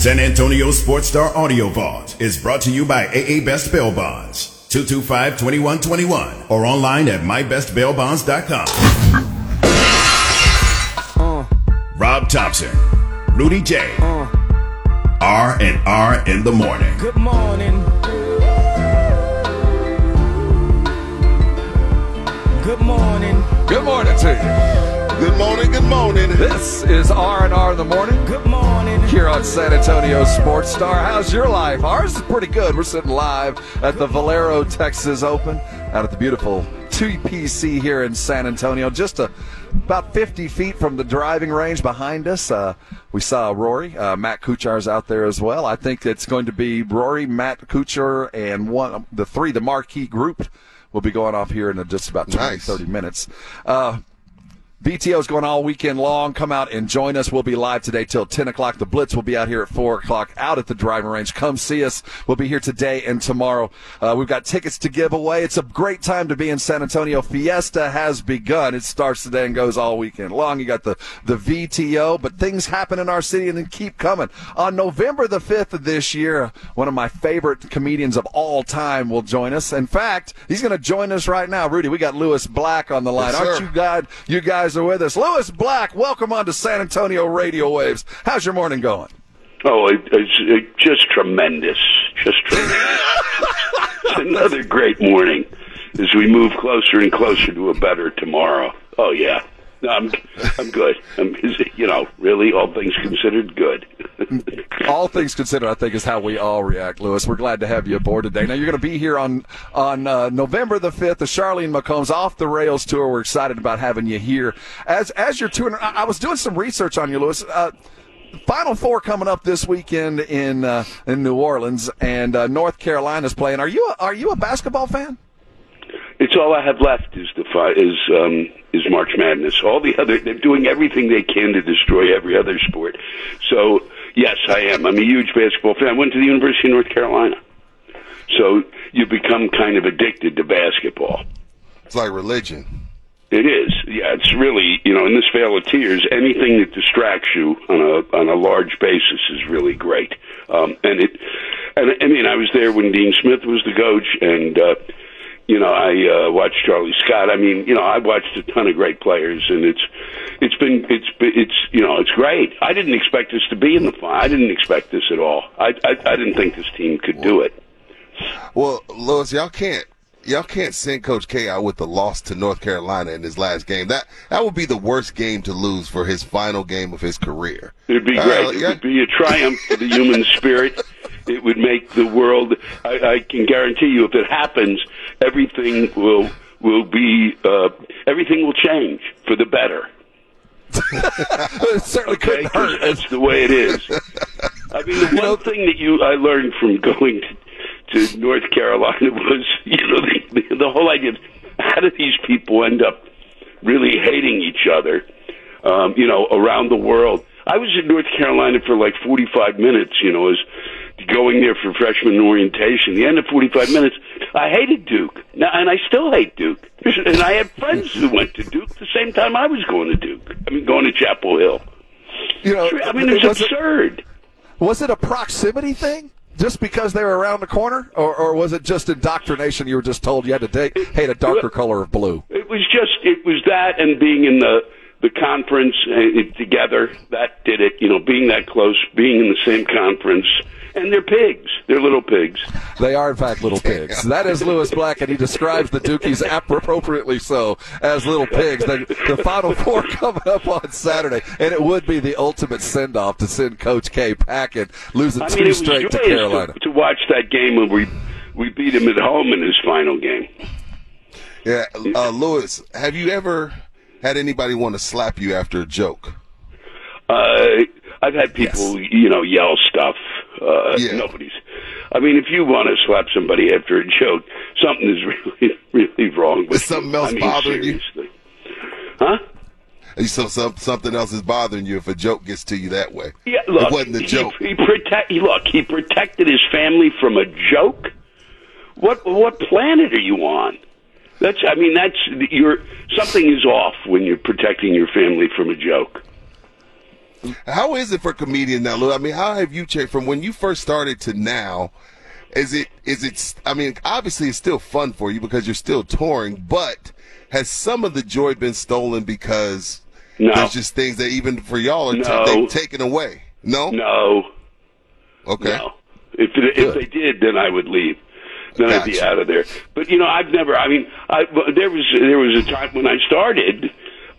San Antonio Sports Star Audio Vault is brought to you by AA Best Bail Bonds, 225-2121, or online at mybestbailbonds.com. Rob Thompson, Rudy J, R and R in the morning. Good morning. Good morning. Good morning to you. Good morning, good morning. This is R and R in the morning Good morning. here on San Antonio Sports Star. How's your life? Ours is pretty good. We're sitting live at the Valero Texas Open out at the beautiful TPC here in San Antonio, just a, about 50 feet from the driving range behind us. Uh, we saw Rory, uh, Matt Kuchar's out there as well. I think it's going to be Rory, Matt Kuchar, and one the three, the marquee group, will be going off here in just about 20, Nice. 30 minutes. Uh, VTO is going all weekend long. Come out and join us. We'll be live today till 10 o'clock. The Blitz will be out here at 4 o'clock out at the driving range. Come see us. We'll be here today and tomorrow. Uh, we've got tickets to give away. It's a great time to be in San Antonio. Fiesta has begun. It starts today and goes all weekend long. You got the, the VTO, but things happen in our city and then keep coming. On November the 5th of this year, one of my favorite comedians of all time will join us. In fact, he's going to join us right now. Rudy, we got Lewis Black on the line. Yes, Aren't you God, you guys are with us. Lewis Black, welcome on to San Antonio Radio Waves. How's your morning going? Oh, it, it's it, just tremendous. Just tremendous. another great morning as we move closer and closer to a better tomorrow. Oh, yeah. No, I'm I'm good. I'm you know really all things considered good. All things considered, I think is how we all react, Lewis. We're glad to have you aboard today. Now you're going to be here on on uh, November the fifth, the Charline McCombs off the rails tour. We're excited about having you here as as you're touring. I, I was doing some research on you, Lewis. Uh, Final Four coming up this weekend in uh, in New Orleans, and uh, North Carolina's playing. Are you a, are you a basketball fan? It's all I have left is the fi- is um, is March Madness. All the other they're doing everything they can to destroy every other sport. So yes, I am. I'm a huge basketball fan. I went to the University of North Carolina. So you become kind of addicted to basketball. It's like religion. It is. Yeah, it's really you know in this vale of tears, anything that distracts you on a on a large basis is really great. Um, and it, and I mean, I was there when Dean Smith was the coach, and uh, you know I uh, watched Charlie Scott. I mean, you know I watched a ton of great players, and it's it's been it's it's you know it's great. I didn't expect us to be in the final. I didn't expect this at all. I I, I didn't think this team could do it. Well, Lewis, y'all can't y'all can't send Coach K out with the loss to North Carolina in his last game. That that would be the worst game to lose for his final game of his career. It'd be Uh, great. yeah. It would be a triumph for the human spirit. It would make the world. I, I can guarantee you, if it happens, everything will will be. Uh, everything will change for the better. it certainly Okay, 'Cause hurt. that's the way it is. I mean, the one thing that you I learned from going to, to North Carolina was, you know, the, the, the whole idea of how do these people end up really hating each other, um, you know, around the world. I was in North Carolina for like 45 minutes, you know, as going there for freshman orientation. The end of 45 minutes, I hated Duke. Now, and I still hate Duke. And I had friends who went to Duke the same time I was going to Duke. I mean, going to Chapel Hill. You know, I mean, it's was it- absurd. Was it a proximity thing? Just because they were around the corner, or, or was it just indoctrination? You were just told you had to date, hate a darker color of blue. It was just it was that and being in the the conference uh, it, together that did it. You know, being that close, being in the same conference, and they're pigs. They're little pigs. They are, in fact, little pigs. That is Lewis Black, and he describes the Dukies appropriately so as little pigs. The, the Final Four coming up on Saturday, and it would be the ultimate send off to send Coach K packing, losing I two mean, it was straight to Carolina. to, to watch that game when we we beat him at home in his final game. Yeah, uh, Lewis, have you ever had anybody want to slap you after a joke? Uh, I've had people, you know, yell stuff. Uh, Yeah. Nobody's. I mean, if you want to slap somebody after a joke, something is really, really wrong with Is something you. else I mean, bothering you? Huh? So some, something else is bothering you if a joke gets to you that way. Yeah, look, it wasn't a he- joke. He, protect. Look, he protected his family from a joke. What what planet are you on? That's. I mean, that's you're something is off when you're protecting your family from a joke. How is it for comedians now, Lou? I mean, how have you changed from when you first started to now? Is it is it? I mean, obviously it's still fun for you because you're still touring, but has some of the joy been stolen because No. there's just things that even for y'all are No. they've taken away? No. No, Okay. no. If it, if they did, then I would leave. Then I'd be out of there. But you know, I've never. I mean, I there was there was a time when I started.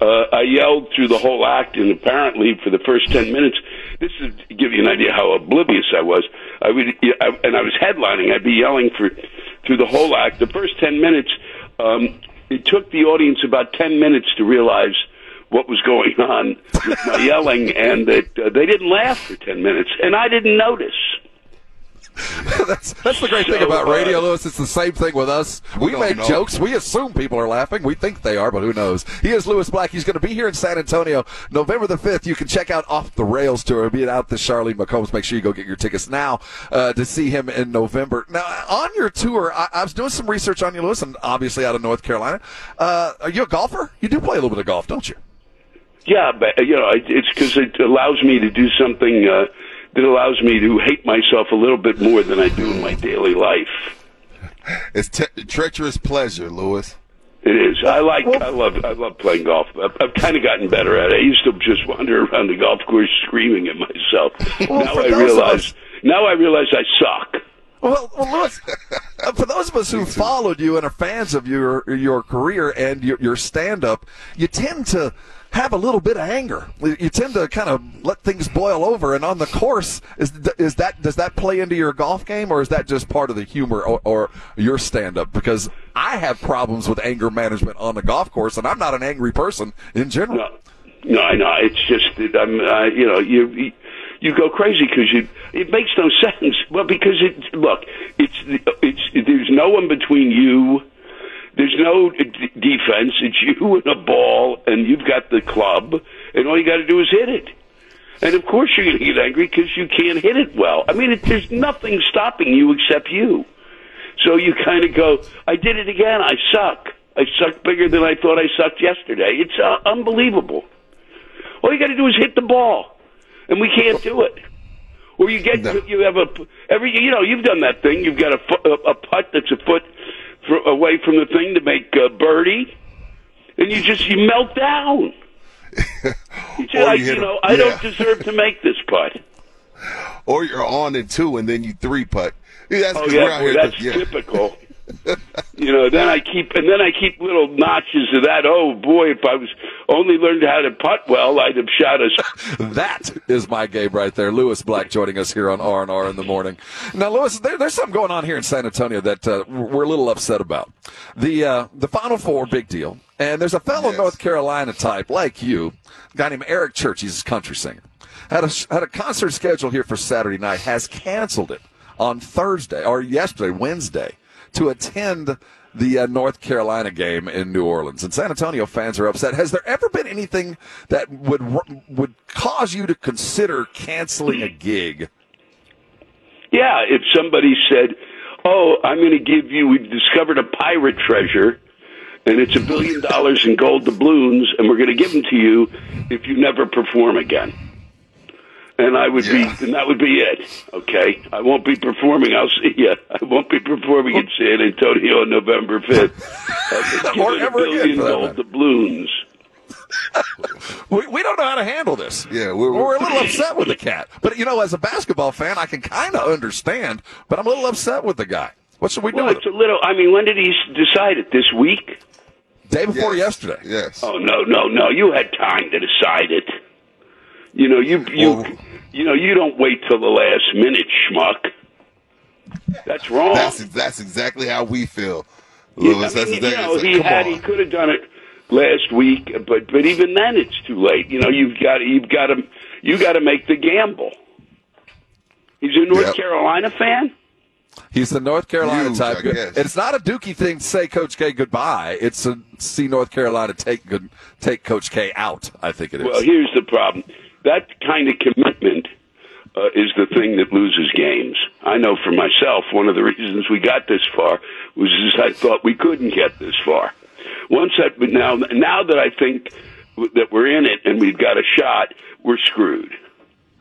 Uh, I yelled through the whole act, and apparently for the first ten minutes, this is to give you an idea how oblivious I was. I would, I, and I was headlining. I'd be yelling for through the whole act. The first ten minutes, um, it took the audience about ten minutes to realize what was going on with my yelling, and that uh, they didn't laugh for ten minutes, and I didn't notice. That's that's the great thing So, about uh, radio, Lewis. It's the same thing with us. We don't make know. jokes. We assume people are laughing. We think they are, but who knows? He is Lewis Black. He's going to be here in San Antonio November the fifth. You can check out Off the Rails tour. He'll be out the Charline McCombs. Make sure you go get your tickets now uh, to see him in November. Now on your tour, I, I was doing some research on you, Lewis, and obviously out of North Carolina. Uh, are you a golfer? You do play a little bit of golf, don't you? Yeah, but you know, it, it's because it allows me to do something uh, that allows me to hate myself a little bit more than I do in my daily life. It's te- treacherous pleasure, Lewis. It is. I like. I love. I love playing golf. I've, I've kind of gotten better at it. I used to just wander around the golf course screaming at myself. Well, now I realize. us- Now I realize I suck. Well, well Lewis, uh, for those of us who followed you and are fans of your your career and your, your stand up, you tend to have a little bit of anger. You tend to kind of let things boil over. And on the course, is is that does that play into your golf game, or is that just part of the humor or, or your stand up? Because I have problems with anger management on the golf course, and I'm not an angry person in general. No, no, I know. It's just I'm. Uh, you know, you you go crazy because you. It makes no sense. Well, because it. Look, it's it's. There's no one between you. There's no d- defense. It's you and a ball, and you've got the club, and all you got to do is hit it. And of course, you're going to get angry because you can't hit it well. I mean, it, there's nothing stopping you except you. So you kind of go, I did it again. I suck. I suck bigger than I thought I sucked yesterday. It's uh, unbelievable. All you got to do is hit the ball, and we can't do it. Or you get No. you have a every you know you've done that thing. You've got a a, a putt that's a foot fr away from the thing to make uh, birdie, and you just you melt down. You say, like, you you, a- know, I yeah. don't deserve to make this putt. Or you're on in two and then you three putt. That's Oh yeah, out boy, here. that's yeah. typical. You know, then I keep and then I keep little notches of that. Oh boy, if I was only learned how to putt well, I'd have shot us. That is my game right there. Lewis Black joining us here on R and R in the morning. Now, Lewis, there, there's something going on here in San Antonio that uh, we're a little upset about. The uh, the Final Four, big deal, and there's a fellow Yes. North Carolina type like you, a guy named Eric Church. He's a country singer. Had a had a concert scheduled here for Saturday night. Has canceled it on Thursday or yesterday, Wednesday, to attend the uh, North Carolina game in New Orleans. And San Antonio fans are upset. Has there ever been anything that would would cause you to consider canceling a gig? Yeah, if somebody said, "Oh, I'm going to give you," we've discovered a pirate treasure, and it's a billion dollars in gold doubloons, and we're going to give them to you if you never perform again. And I would Yeah. be, and that would be it. Okay, I won't be performing. I'll see you. I won't be performing in San Antonio on November fifth. Or ever again, billion for gold doubloons. We, we don't know how to handle this. Yeah, we're- we're a little upset with the cat. But you know, as a basketball fan, I can kind of understand. But I'm a little upset with the guy. What should we do Well, with it's a little. I mean, when did he decide it? This week? Day before Yes. yesterday. Yes. Oh no, no, no! You had time to decide it. You know, you you Well- you know, you don't wait till the last minute, schmuck. That's wrong. That's that's exactly how we feel, Yeah, Lewis. I that's mean, you exactly. know, he come had on. he could have done it last week, but but even then, it's too late. You know, you've got you've got to you got to make the gamble. He's a North Yep. Carolina fan. He's the North Carolina Huge, type. It's not a Dookie thing to say Coach K goodbye. It's to see North Carolina take good take Coach K out. I think it is. Well, here's the problem. That kind of commitment uh, is the thing that loses games. I know for myself, one of the reasons we got this far was is I thought we couldn't get this far. Once but now, now that I think that we're in it and we've got a shot, we're screwed.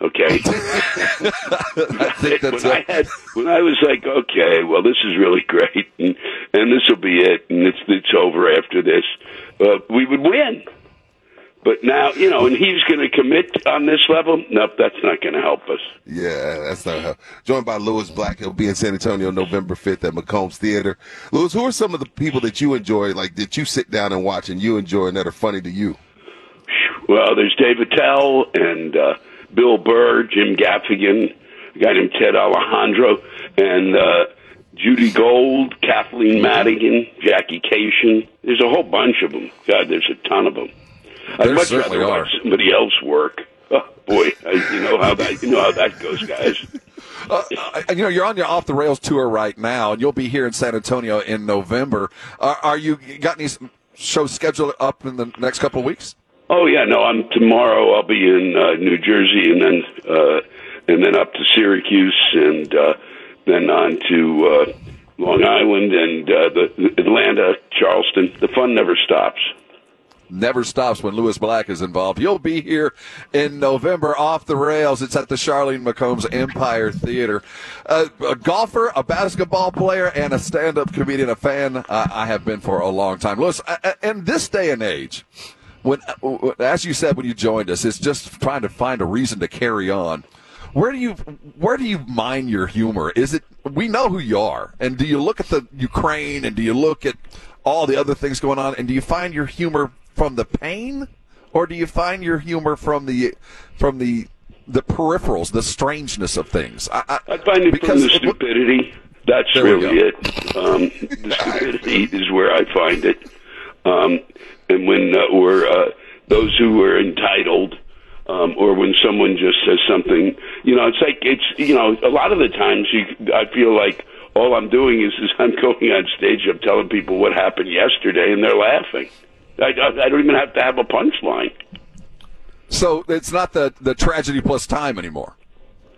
Okay. I think that's when I a, had when I was like, okay, well, this is really great, and and this will be it, and it's it's over after this. Uh, we would win, but now you know, and he's going to commit on this level. Nope, that's not going to help us. Yeah, that's not how. Joined by Lewis Black. He'll be in San Antonio November 5th at McCombs Theater. Lewis, who are some of the people that you enjoy, like that you sit down and watch and you enjoy and that are funny to you? Well, there's Dave Attell and uh, Bill Burr, Jim Gaffigan, a guy named Ted Alexandro, and uh, Judy Gold, Kathleen Madigan, Jackie Kashian. There's a whole bunch of them. God, there's a ton of them. I'd There much certainly rather are. watch somebody else work. Oh boy, I, you know how that you know how that goes, guys. uh, you know, you're on your off the rails tour right now, and you'll be here in San Antonio in November. Are, are you got any shows scheduled up in the next couple of weeks? Oh yeah, no. I'm tomorrow. I'll be in uh, New Jersey, and then uh, and then up to Syracuse, and uh, then on to uh, Long Island and uh, the Atlanta, Charleston. The fun never stops. Never stops when Lewis Black is involved. You'll be here in November off the rails. It's at the Charline McCombs Empire Theater. Uh, a golfer, a basketball player, and a stand-up comedian, a fan uh, I have been for a long time. Lewis, uh, uh, in this day and age, when, uh, as you said when you joined us, it's just trying to find a reason to carry on. Where do you where do you mine your humor? Is it we know who you are, and do you look at the Ukraine and do you look at all the other things going on, and do you find your humor from the pain, or do you find your humor from the from the the peripherals, the strangeness of things? I, I, I find it from the stupidity. That's really it. Um, the stupidity is where I find it. Um, and when uh, we're uh, those who are entitled, um, or when someone just says something, you know, it's like it's you know, a lot of the times you, I feel like all I'm doing is, is I'm going on stage, I'm telling people what happened yesterday, and they're laughing. I, I I don't even have to have a punchline. so it's not the the tragedy plus time anymore.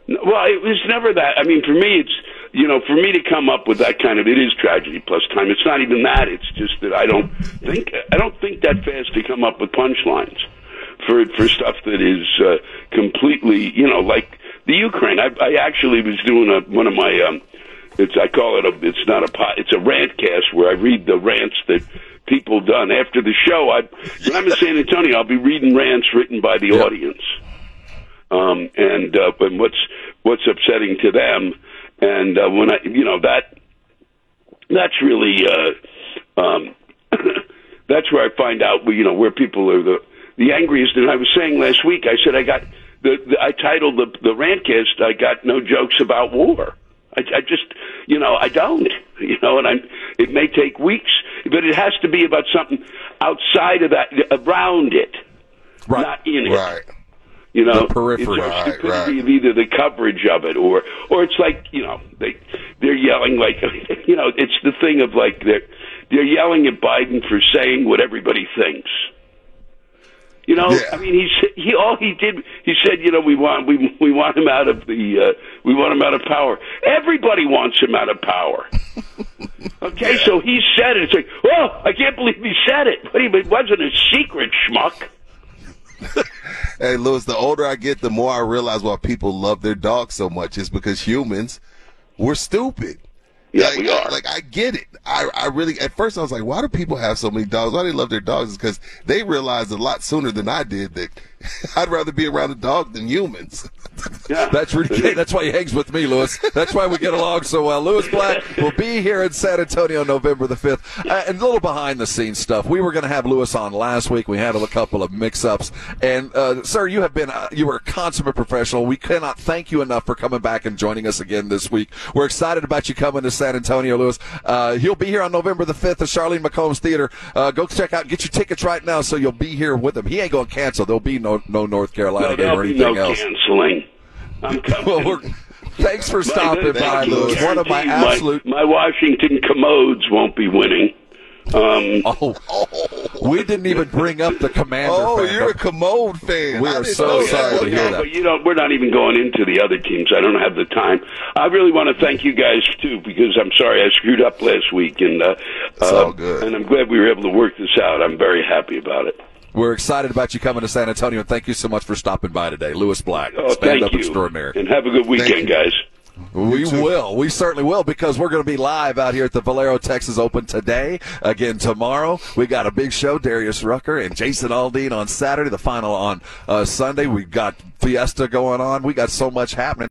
No, Well, it was never that. I mean, for me, it's you know, for me to come up with that kind of it is tragedy plus time. It's not even that. It's just that I don't think I don't think that fast to come up with punchlines for for stuff that is uh, completely you know like the Ukraine. I, I actually was doing a one of my um, it's I call it a it's not a pot it's a rant cast where I read the rants that people done after the show. I when I'm in San Antonio, I'll be reading rants written by the Yeah. audience um, and uh, and what's what's upsetting to them, and uh, when I you know that that's really uh, um, that's where I find out you know where people are the the angriest. And I was saying last week, I said I got the, the I titled the the rantcast. I got no jokes about war. I, I just, you know, I don't, you know, and I'm. It may take weeks, but it has to be about something outside of that, around it, Right. not in it. Right. You know, The periphery. It's Right, stupidity right. of either the coverage of it or, or it's like you know they they're yelling like you know it's the thing of like they're they're yelling at Biden for saying what everybody thinks. You know, Yeah. I mean, he he all he did he said, you know, we want we we want him out of the uh, we want him out of power. Everybody wants him out of power. Okay, so he said it. It's like, oh, I can't believe he said it. But it wasn't a secret, schmuck. Hey, Lewis, the older I get, the more I realize why people love their dogs so much is because humans, we're stupid. Yeah, like, we are. Like, I get it. I, I really, at first I was like, why do people have so many dogs? Why do they love their dogs? Is because they realized a lot sooner than I did that I'd rather be around a dog than humans. Yeah. That's Rudy. That's why he hangs with me, Lewis. That's why we get along so well. Lewis Black will be here in San Antonio November the 5th. Uh, and a little behind the scenes stuff. We were going to have Lewis on last week. We had a couple of mix ups. And, uh, sir, you have been, uh, you were a consummate professional. We cannot thank you enough for coming back and joining us again this week. We're excited about you coming to San Antonio, Lewis. Uh, he'll be here on November the 5th at Charline McCombs Theater. Uh, go check out, get your tickets right now so you'll be here with him. He ain't going to cancel. There'll be no, no North Carolina No, game there'll or be anything no else. canceling. I'm coming. Well, we're, thanks for stopping My- by. Lewis. One of my absolute. My, Washington commodes won't be winning. Um, Oh, we didn't even bring up the commander. Oh, fan. you're a commode fan. We I are didn't so know sorry that. to hear that. But you know, we're not even going into the other teams. I don't have the time. I really want to thank you guys too, because I'm sorry I screwed up last week, and uh, It's uh, all good. And I'm glad we were able to work this out. I'm very happy about it. We're excited about you coming to San Antonio, and thank you so much for stopping by today, Lewis Black. Oh, Stand thank up you. extraordinary. And have a good weekend, guys. We will. We certainly will because we're going to be live out here at the Valero Texas Open today. Again tomorrow. We got a big show. Darius Rucker and Jason Aldean on Saturday. The final on uh, Sunday. We've got Fiesta going on. We got so much happening.